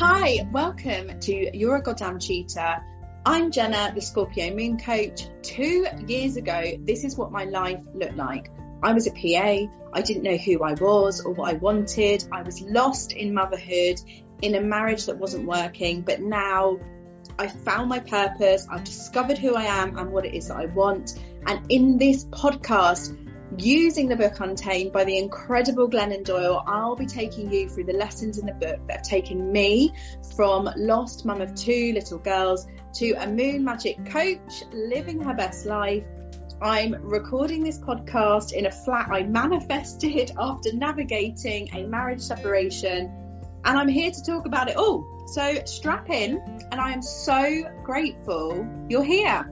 Hi, welcome to You're a Goddamn Cheetah. I'm Jenna, the Scorpio Moon Coach. Two years ago, this is what my life looked like. I was a PA. I didn't know who I was or what I wanted. I was lost in motherhood, in a marriage that wasn't working. But now I found my purpose. I've discovered who I am and what it is that I want. And in this podcast, using the book Untamed by the incredible Glennon Doyle, I'll be taking you through the lessons in the book that have taken me from lost mum of two little girls to a moon magic coach living her best life. I'm recording this podcast in a flat I manifested after navigating a marriage separation, and I'm here to talk about it all. So strap in, and I am so grateful you're here.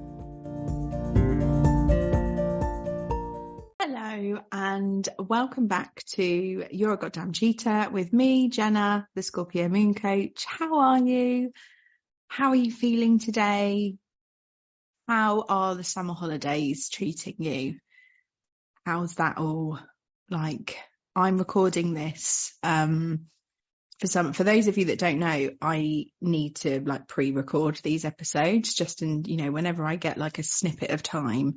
And welcome back to You're a Goddamn Cheetah with me, Jenna, the Scorpio Moon Coach. How are you? How are you feeling today? How are the summer holidays treating you? How's that all like? I'm recording this um for some for those of you that don't know i need to like pre-record these episodes just in you know whenever i get like a snippet of time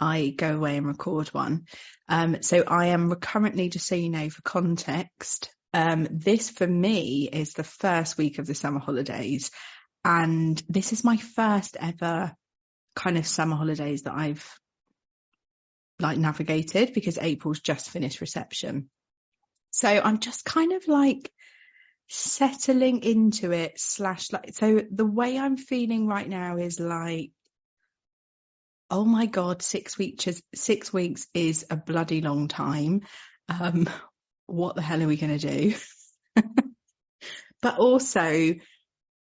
i go away and record one. Um so i am currently just so you know for context um this for me is the first week of the summer holidays. And this is my first ever kind of summer holidays that i've like navigated because april's just finished reception. So i'm just kind of like settling into it slash like so the way i'm feeling right now is like oh my god six weeks is, six weeks is a bloody long time. Um what the hell are we going to do? But also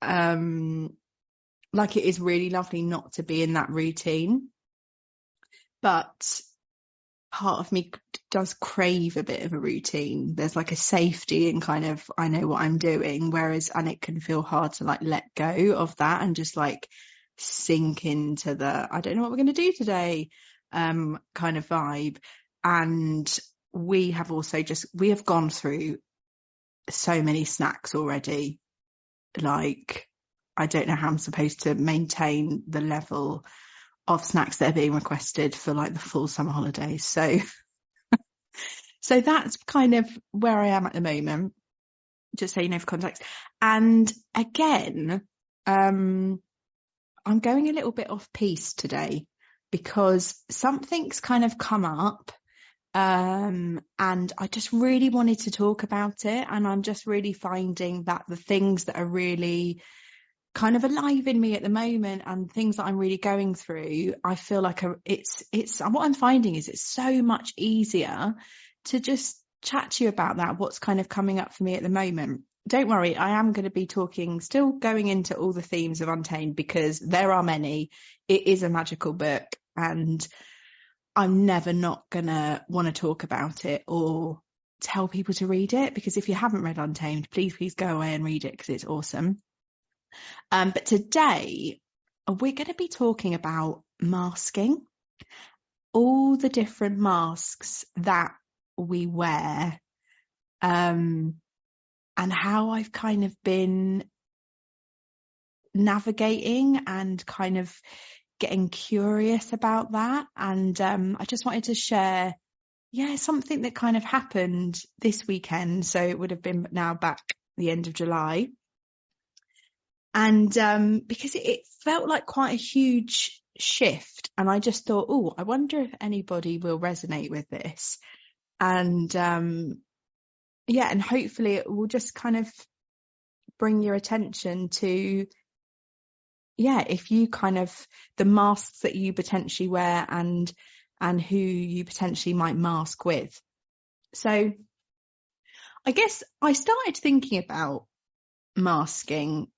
um like it is really lovely not to be in that routine. But part of me does crave a bit of a routine. There's like a safety and kind of I know what I'm doing, whereas and it can feel hard to like let go of that and just like sink into the I don't know what we're going to do today um kind of vibe. And we have also just we have gone through so many snacks already. Like I don't know how I'm supposed to maintain the level of snacks that are being requested for like the full summer holidays. So, so that's kind of where I am at the moment, just so you know for context. And again, um, I'm going a little bit off piece today because something's kind of come up. Um, and I just really wanted to talk about it. And I'm just really finding that the things that are really kind of alive in me at the moment and things that I'm really going through, I feel like a, it's, it's, what I'm finding is it's so much easier to just chat to you about that, what's kind of coming up for me at the moment. Don't worry, I am going to be talking, still going into all the themes of Untamed because there are many. It is a magical book and I'm never not going to want to talk about it or tell people to read it because if you haven't read Untamed, please, please go away and read it because it's awesome. Um, but today we're going to be talking about masking, all the different masks that we wear, um, and how I've kind of been navigating and kind of getting curious about that. And um, I just wanted to share, yeah, something that kind of happened this weekend. So it would have been now back the end of July and um, because it, felt like quite a huge shift and i just thought oh i wonder if anybody will resonate with this and um, yeah and hopefully it will just kind of bring your attention to yeah if you kind of the masks that you potentially wear and and who you potentially might mask with. So i guess i started thinking about masking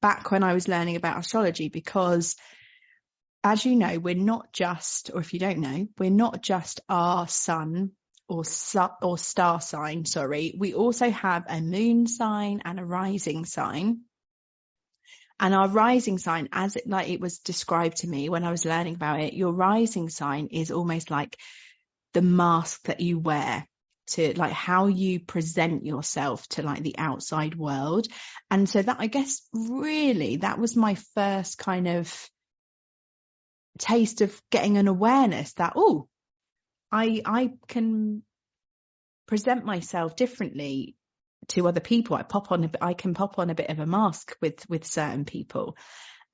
back when I was learning about astrology because as you know, we're not just, or if you don't know, we're not just our sun or su- or star sign, sorry. We also have a moon sign and a rising sign. And our rising sign, as it like it was described to me when I was learning about it, your rising sign is almost like the mask that you wear. to like how you present yourself to like the outside world. And so that I guess really that was my first kind of taste of getting an awareness that, oh, I, I can present myself differently to other people. I pop on, a, I can pop on a bit of a mask with, with certain people.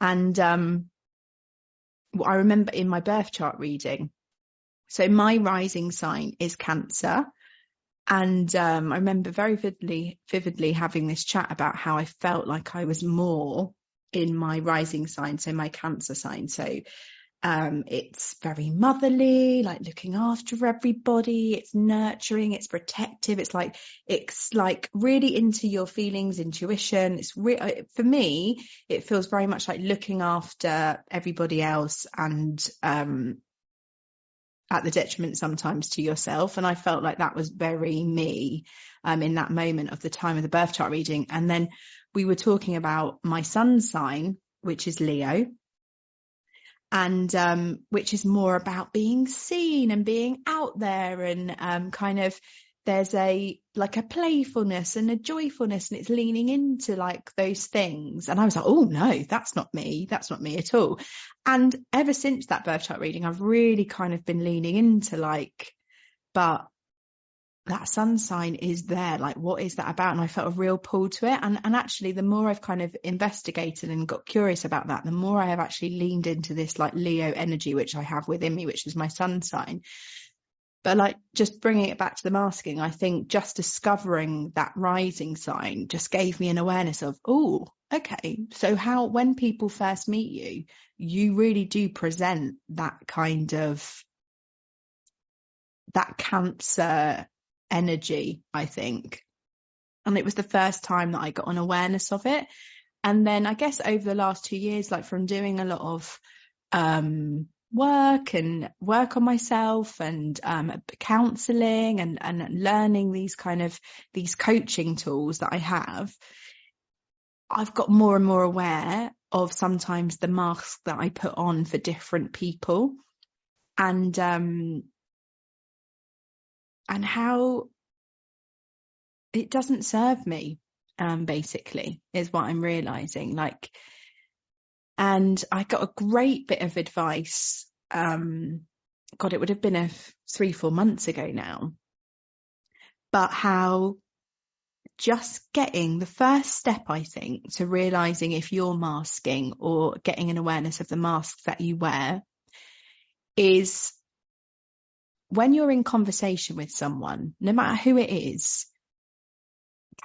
And, um, I remember in my birth chart reading, so my rising sign is Cancer. And um, I remember very vividly, vividly having this chat about how I felt like I was more in my rising sign, so my Cancer sign. So um, it's very motherly, like looking after everybody. It's nurturing. It's protective. It's like it's like really into your feelings, intuition. It's re- for me. It feels very much like looking after everybody else and um, at the detriment sometimes to yourself. And I felt like that was very me um, in that moment of the time of the birth chart reading. And then we were talking about my sun sign, which is Leo and um, which is more about being seen and being out there and um, kind of there's a like a playfulness and a joyfulness and it's leaning into like those things. And i was like oh no that's not me. That's not me at all. And ever since that birth chart reading i've really kind of been leaning into like but that sun sign is there like what is that about? And i felt a real pull to it. And and actually the more i've kind of investigated and got curious about that the more i have actually leaned into this like leo energy which i have within me which is my sun sign. But like just bringing it back to the masking i think just discovering that rising sign just gave me an awareness of oh okay. So how when people first meet you you really do present that kind of that cancer energy, I think. And it was the first time that I got an awareness of it. And then I guess over the last two years, like from doing a lot of um, work and work on myself and um, counseling and, and learning these kind of these coaching tools that I have, I've got more and more aware of sometimes the mask that I put on for different people. And um, and how it doesn't serve me, um, basically, is what I'm realizing. Like, and I got a great bit of advice. Um, God, it would have been a three, four months ago now. But how just getting the first step, I think, to realizing if you're masking or getting an awareness of the masks that you wear is when you're in conversation with someone, no matter who it is,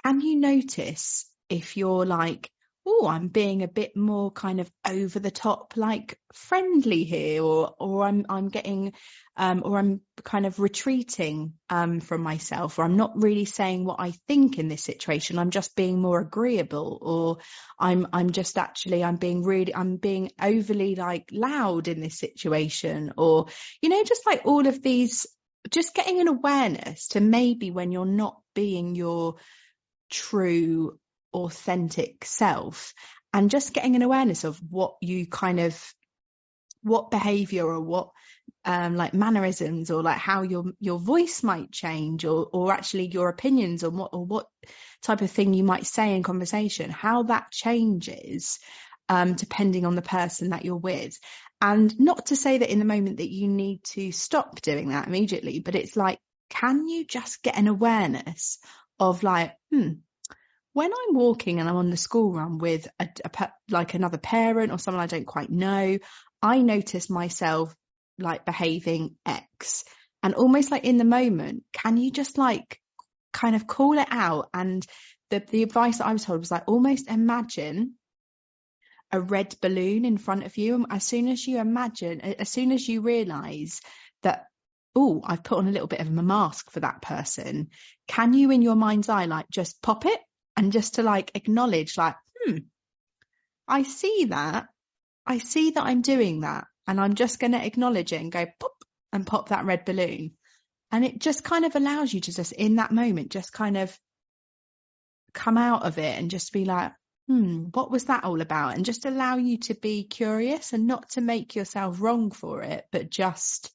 can you notice if you're like, oh, I'm being a bit more kind of over the top, like friendly here, or or I'm I'm getting, um, or I'm kind of retreating um, from myself, or I'm not really saying what I think in this situation. I'm just being more agreeable, or I'm I'm just actually I'm being really I'm being overly like loud in this situation, or you know, just like all of these, just getting an awareness to maybe when you're not being your true authentic self and just getting an awareness of what you kind of what behavior or what um, like mannerisms or like how your your voice might change or or actually your opinions on what or what type of thing you might say in conversation how that changes um, depending on the person that you're with. And not to say that in the moment that you need to stop doing that immediately but it's like can you just get an awareness of like hmm when I'm walking and I'm on the school run with a, a like another parent or someone I don't quite know, I notice myself like behaving X and almost like in the moment, can you just like kind of call it out? And the, the advice that I was told was like almost imagine a red balloon in front of you. And as soon as you imagine, as soon as you realize that, oh, I've put on a little bit of a mask for that person, can you in your mind's eye, like just pop it and just to like acknowledge like, hmm, I see that. I see that I'm doing that and I'm just going to acknowledge it and go pop and pop that red balloon. And it just kind of allows you to just in that moment, just kind of come out of it and just be like, hmm, what was that all about? And just allow you to be curious and not to make yourself wrong for it, but just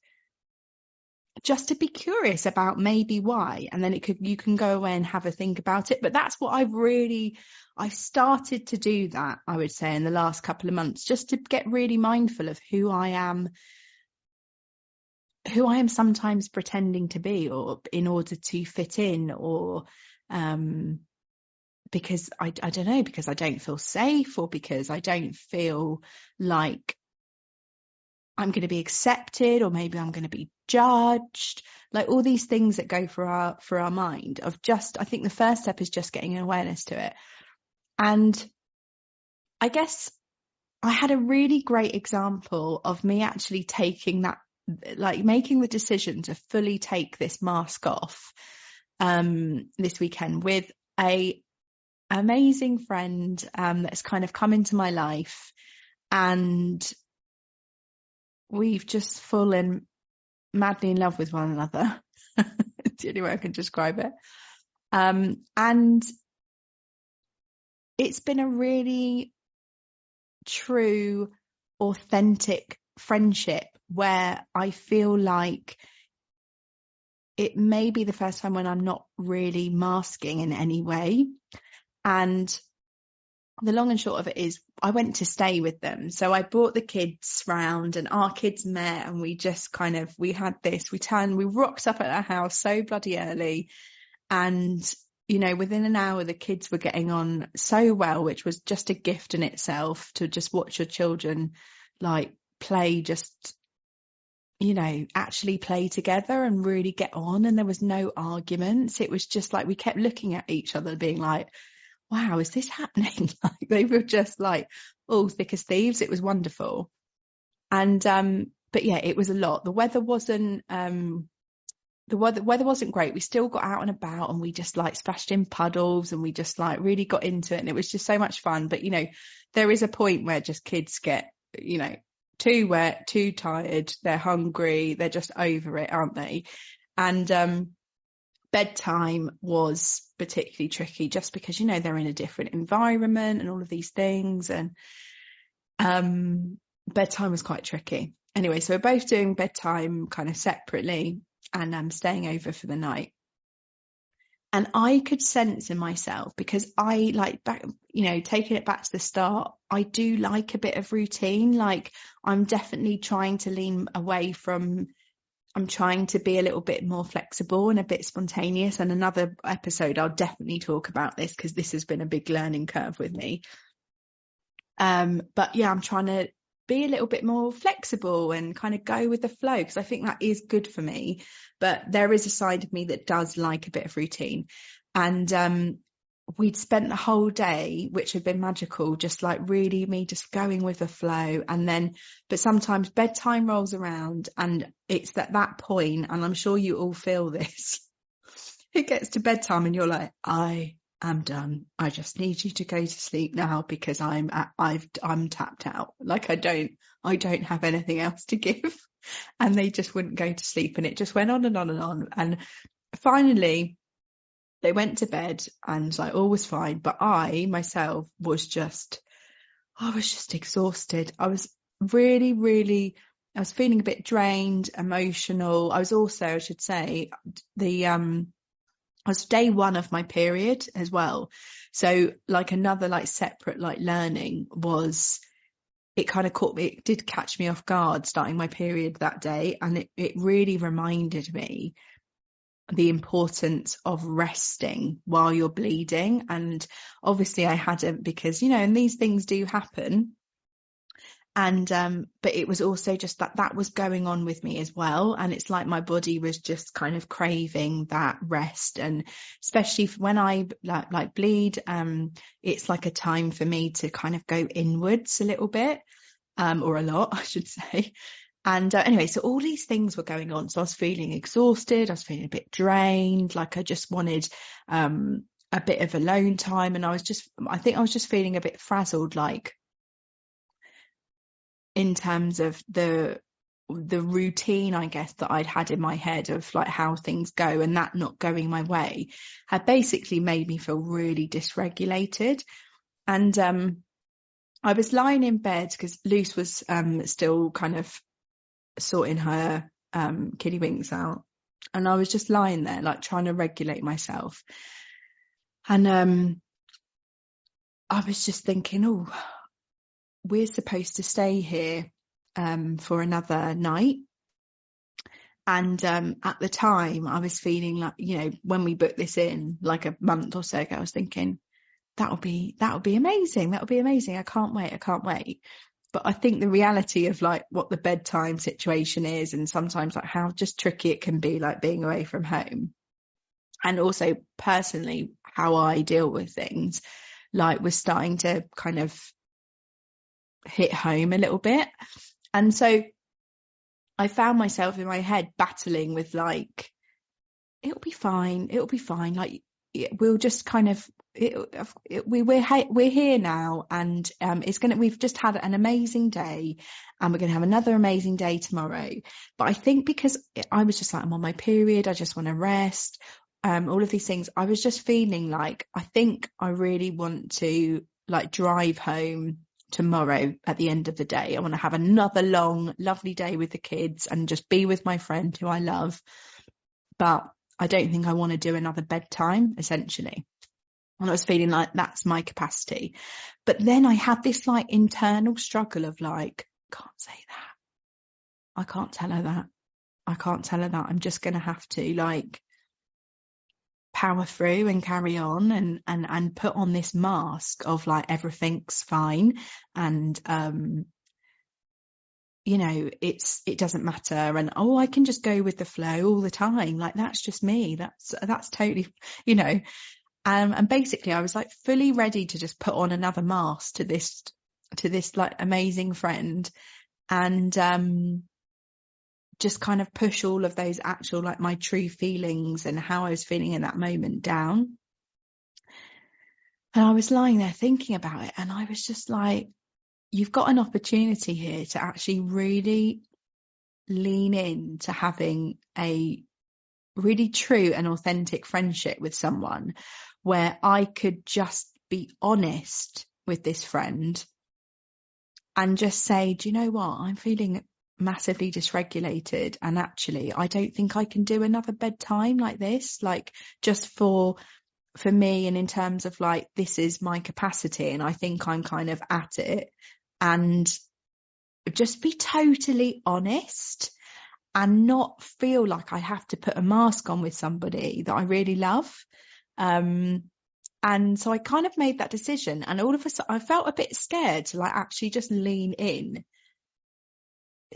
just to be curious about maybe why and then it could you can go away and have a think about it. But that's what I've really I've started to do that I would say in the last couple of months just to get really mindful of who I am who I am sometimes pretending to be or in order to fit in or um because I I don't know because I don't feel safe or because I don't feel like I'm going to be accepted or maybe I'm going to be judged. Like all these things that go for our for our mind of just I think the first step is just getting an awareness to it. And I guess I had a really great example of me actually taking that like making the decision to fully take this mask off um this weekend with a amazing friend um that's kind of come into my life. And we've just fallen madly in love with one another. it's the only way I can describe it. Um, and it's been a really true, authentic friendship where I feel like it may be the first time when I'm not really masking in any way. And the long and short of it is I went to stay with them. So I brought the kids round and our kids met and we just kind of, we had this, we turned, we rocked up at our house so bloody early. And, you know, within an hour, the kids were getting on so well, which was just a gift in itself to just watch your children like play just you know, actually play together and really get on. And there was no arguments. It was just like we kept looking at each other, being like, wow, is this happening? like they were just like all thick as thieves. It was wonderful. And, um, but yeah, it was a lot. The weather wasn't, um, the weather, weather wasn't great. We still got out and about and we just like splashed in puddles and we just like really got into it and it was just so much fun. But you know, there is a point where just kids get, you know, too wet, too tired, they're hungry, they're just over it, aren't they? And um bedtime was particularly tricky just because you know they're in a different environment and all of these things and um bedtime was quite tricky. Anyway so we're both doing bedtime kind of separately and i'm um, staying over for the night. And i could sense in myself because i like back you know taking it back to the start i do like a bit of routine. Like i'm definitely trying to lean away from I'm trying to be a little bit more flexible and a bit spontaneous. And another episode, I'll definitely talk about this because this has been a big learning curve with me. Um, but yeah, I'm trying to be a little bit more flexible and kind of go with the flow because I think that is good for me. But there is a side of me that does like a bit of routine. And um, we'd spent the whole day, which had been magical, just like really me just going with the flow. And then, but sometimes bedtime rolls around and it's at that point, and I'm sure you all feel this. It gets to bedtime and you're like, I am done. I just need you to go to sleep now because I'm at, I've I'm tapped out. Like I don't I don't have anything else to give. And they just wouldn't go to sleep and it just went on and on and on. And finally they went to bed and like all was fine. But I myself was just, I was just exhausted. I was really, really, I was feeling a bit drained, emotional. I was also, I should say, the, um, I was day one of my period as well. So like another like separate like learning was it kind of caught me, it did catch me off guard starting my period that day. And it, it really reminded me the importance of resting while you're bleeding. And obviously I hadn't because, you know, and these things do happen. And, um, but it was also just that that was going on with me as well. And it's like my body was just kind of craving that rest. And especially when I like, like bleed, um, it's like a time for me to kind of go inwards a little bit, um, or a lot, I should say. And uh, anyway, so all these things were going on. So I was feeling exhausted. I was feeling a bit drained. Like I just wanted, um, a bit of alone time. And I was just, I think I was just feeling a bit frazzled, like in terms of the, the routine, I guess, that I'd had in my head of like how things go and that not going my way had basically made me feel really dysregulated. And, um, I was lying in bed because Luce was um, still kind of sorting her um, kiddie winks out And I was just lying there, like trying to regulate myself. And um, I was just thinking, oh, we're supposed to stay here um, for another night. And um, at the time, I was feeling like, you know, when we booked this in, like a month or so ago, I was thinking, that'll be that'll be amazing. That'll be amazing. I can't wait. I can't wait. But I think the reality of like what the bedtime situation is, and sometimes like how just tricky it can be, like being away from home, and also personally how I deal with things, like was starting to kind of hit home a little bit. And so I found myself in my head battling with like, it'll be fine. It'll be fine. Like we'll just kind of, it, it, we, we're, we're here now and, um, it's to, we've just had an amazing day and we're to have another amazing day tomorrow. But I think because I was just like, I'm on my period. I just want to rest. Um, all of these things. I was just feeling like, I think I really want to like drive home tomorrow at the end of the day. I want to have another long, lovely day with the kids and just be with my friend who I love. But I don't think I want to do another bedtime, essentially. And I was feeling like that's my capacity. But then I had this like internal struggle of like, can't say that. I can't tell her that. I can't tell her that. I'm just going to have to like power through and carry on and and and put on this mask of like everything's fine and um you know it's it doesn't matter and oh I can just go with the flow all the time like that's just me that's that's totally you know um and basically I was like fully ready to just put on another mask to this to this like amazing friend and um just kind of push all of those actual, like my true feelings and how I was feeling in that moment down. And I was lying there thinking about it and I was just like, you've got an opportunity here to actually really lean in to having a really true and authentic friendship with someone where I could just be honest with this friend and just say, do you know what? I'm feeling massively dysregulated and actually I don't think I can do another bedtime like this like just for for me and in terms of like this is my capacity and I think I'm kind of at it and just be totally honest and not feel like I have to put a mask on with somebody that I really love um and so I kind of made that decision and all of a sudden I felt a bit scared to like actually just lean in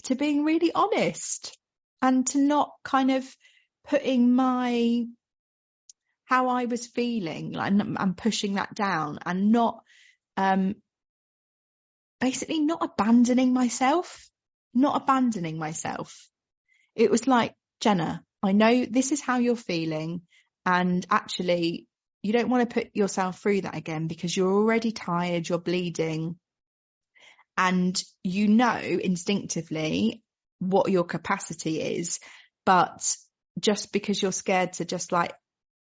to being really honest and to not kind of putting my how I was feeling like and pushing that down and not um basically not abandoning myself not abandoning myself. It was like Jenna I know this is how you're feeling and actually you don't want to put yourself through that again because you're already tired you're bleeding and you know instinctively what your capacity is, but just because you're scared to just like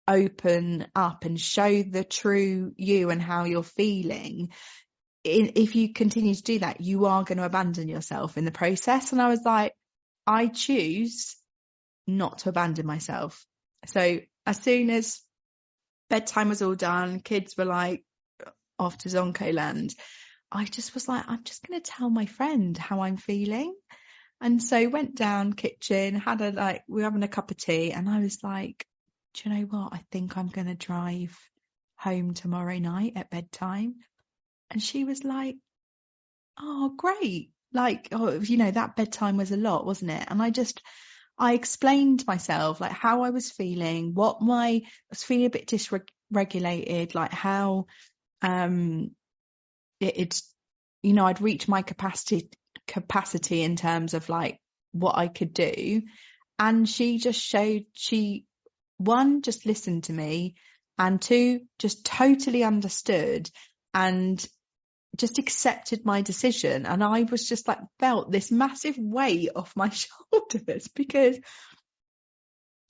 open up and show the true you and how you're feeling, if you continue to do that, you are going to abandon yourself in the process. And I was like, I choose not to abandon myself. So as soon as bedtime was all done, kids were like off to Zonko land, I just was like, I'm just going to tell my friend how I'm feeling. And so went down kitchen, had a like, we were having a cup of tea and I was like, do you know what? I think I'm going to drive home tomorrow night at bedtime. And she was like, oh, great. Like, oh, you know, that bedtime was a lot, wasn't it? And I just, I explained myself, like how I was feeling, what my, I was feeling a bit dysregulated, like how, um, it, it's you know I'd reached my capacity capacity in terms of like what I could do. And she just showed she one just listened to me and two just totally understood and just accepted my decision and I was just like felt this massive weight off my shoulders because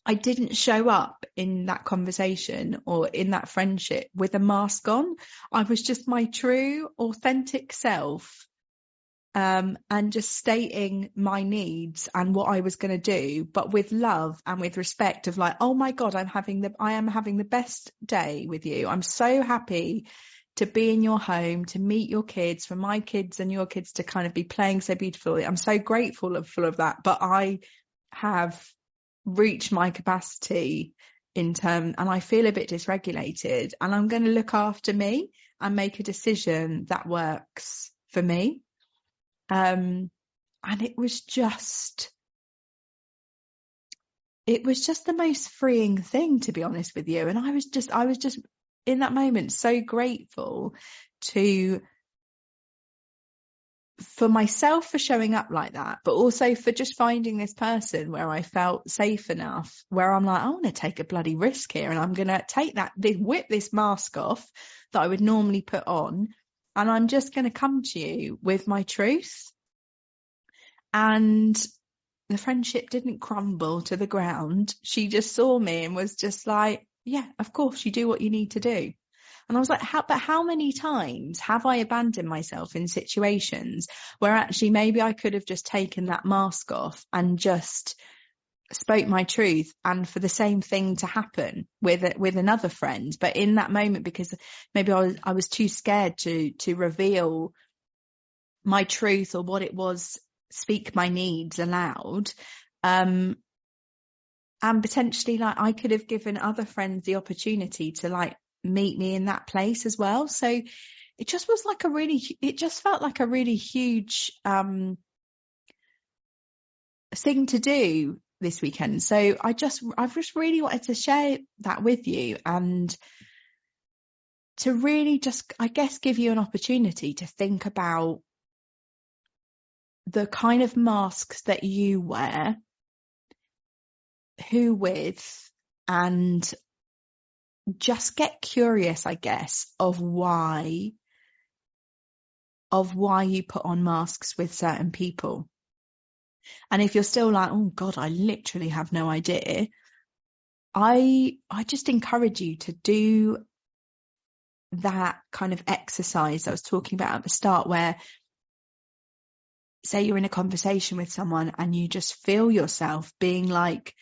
I didn't show up in that conversation or in that friendship with a mask on. I was just my true, authentic self um, and just stating my needs and what I was going to do, but with love and with respect of like, oh my God, I'm having the, I am having the best day with you. I'm so happy to be in your home, to meet your kids, for my kids and your kids to kind of be playing so beautifully. I'm so grateful full of that, but I have reached my capacity in term and I feel a bit dysregulated and I'm going to look after me and make a decision that works for me. Um, and it was just, it was just the most freeing thing, to be honest with you. And I was just, I was just in that moment so grateful to for myself for showing up like that, but also for just finding this person where I felt safe enough, where I'm like, I want to take a bloody risk here and I'm going to take that, whip this mask off that I would normally put on. And I'm just going to come to you with my truth. And the friendship didn't crumble to the ground. She just saw me and was just like, yeah, of course you do what you need to do. And I was like, how, but how many times have I abandoned myself in situations where actually maybe I could have just taken that mask off and just spoke my truth and for the same thing to happen with with another friend but in that moment because maybe I was I was too scared to to reveal my truth or what it was speak my needs aloud um and potentially like I could have given other friends the opportunity to like meet me in that place as well. So it just was like a really, it just felt like a really huge, um, thing to do this weekend. So I just, I've just really wanted to share that with you and to really just, I guess, give you an opportunity to think about the kind of masks that you wear, who with, and just get curious, I guess, of why, of why you put on masks with certain people. And if you're still like, oh God, I literally have no idea. I, I just encourage you to do that kind of exercise I was talking about at the start where say you're in a conversation with someone and you just feel yourself being like,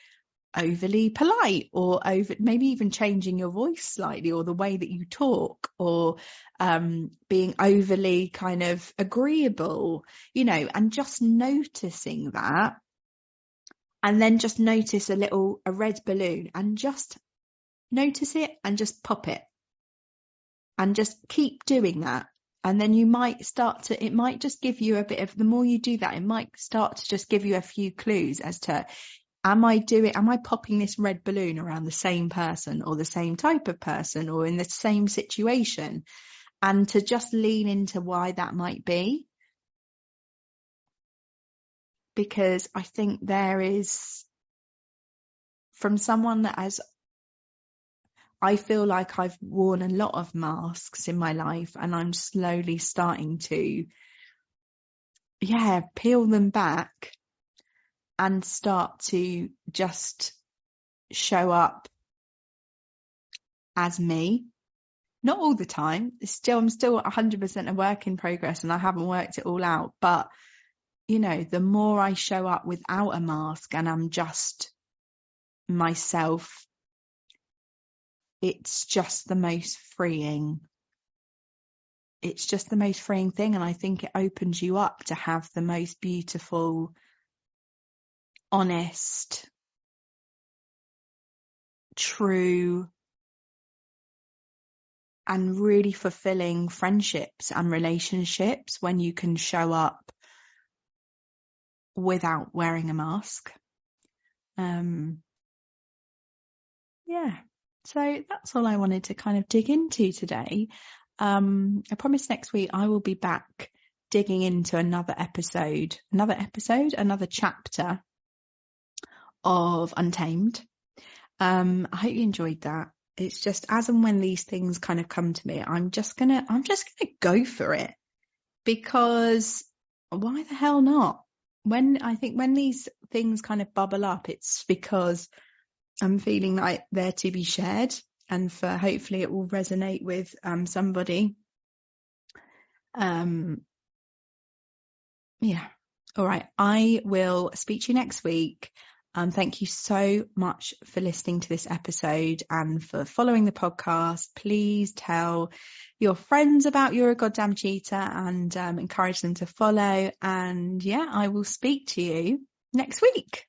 overly polite or over maybe even changing your voice slightly or the way that you talk or um, being overly kind of agreeable you know and just noticing that. And then just notice a little a red balloon and just notice it and just pop it. And just keep doing that. And then you might start to it might just give you a bit of the more you do that it might start to just give you a few clues as to am I doing, am I popping this red balloon around the same person or the same type of person or in the same situation? And to just lean into why that might be. Because I think there is, from someone that has, I feel like I've worn a lot of masks in my life and I'm slowly starting to, yeah, peel them back and start to just show up as me. Not all the time. Still, I'm still 100% a work in progress and I haven't worked it all out. But, you know, the more I show up without a mask and I'm just myself, it's just the most freeing. It's just the most freeing thing. And I think it opens you up to have the most beautiful honest, true, and really fulfilling friendships and relationships when you can show up without wearing a mask. Um, yeah, so that's all I wanted to kind of dig into today. Um, I promise next week I will be back digging into another episode, another episode, another chapter of Untamed. Um, I hope you enjoyed that. It's just as and when these things kind of come to me, I'm just gonna, I'm just gonna go for it because why the hell not? When I think when these things kind of bubble up, it's because I'm feeling like they're to be shared and for hopefully it will resonate with um, somebody. Um, yeah. All right. I will speak to you next week. Um, thank you so much for listening to this episode and for following the podcast. Please tell your friends about You're a Goddamn Cheetah and um, encourage them to follow. And yeah, I will speak to you next week.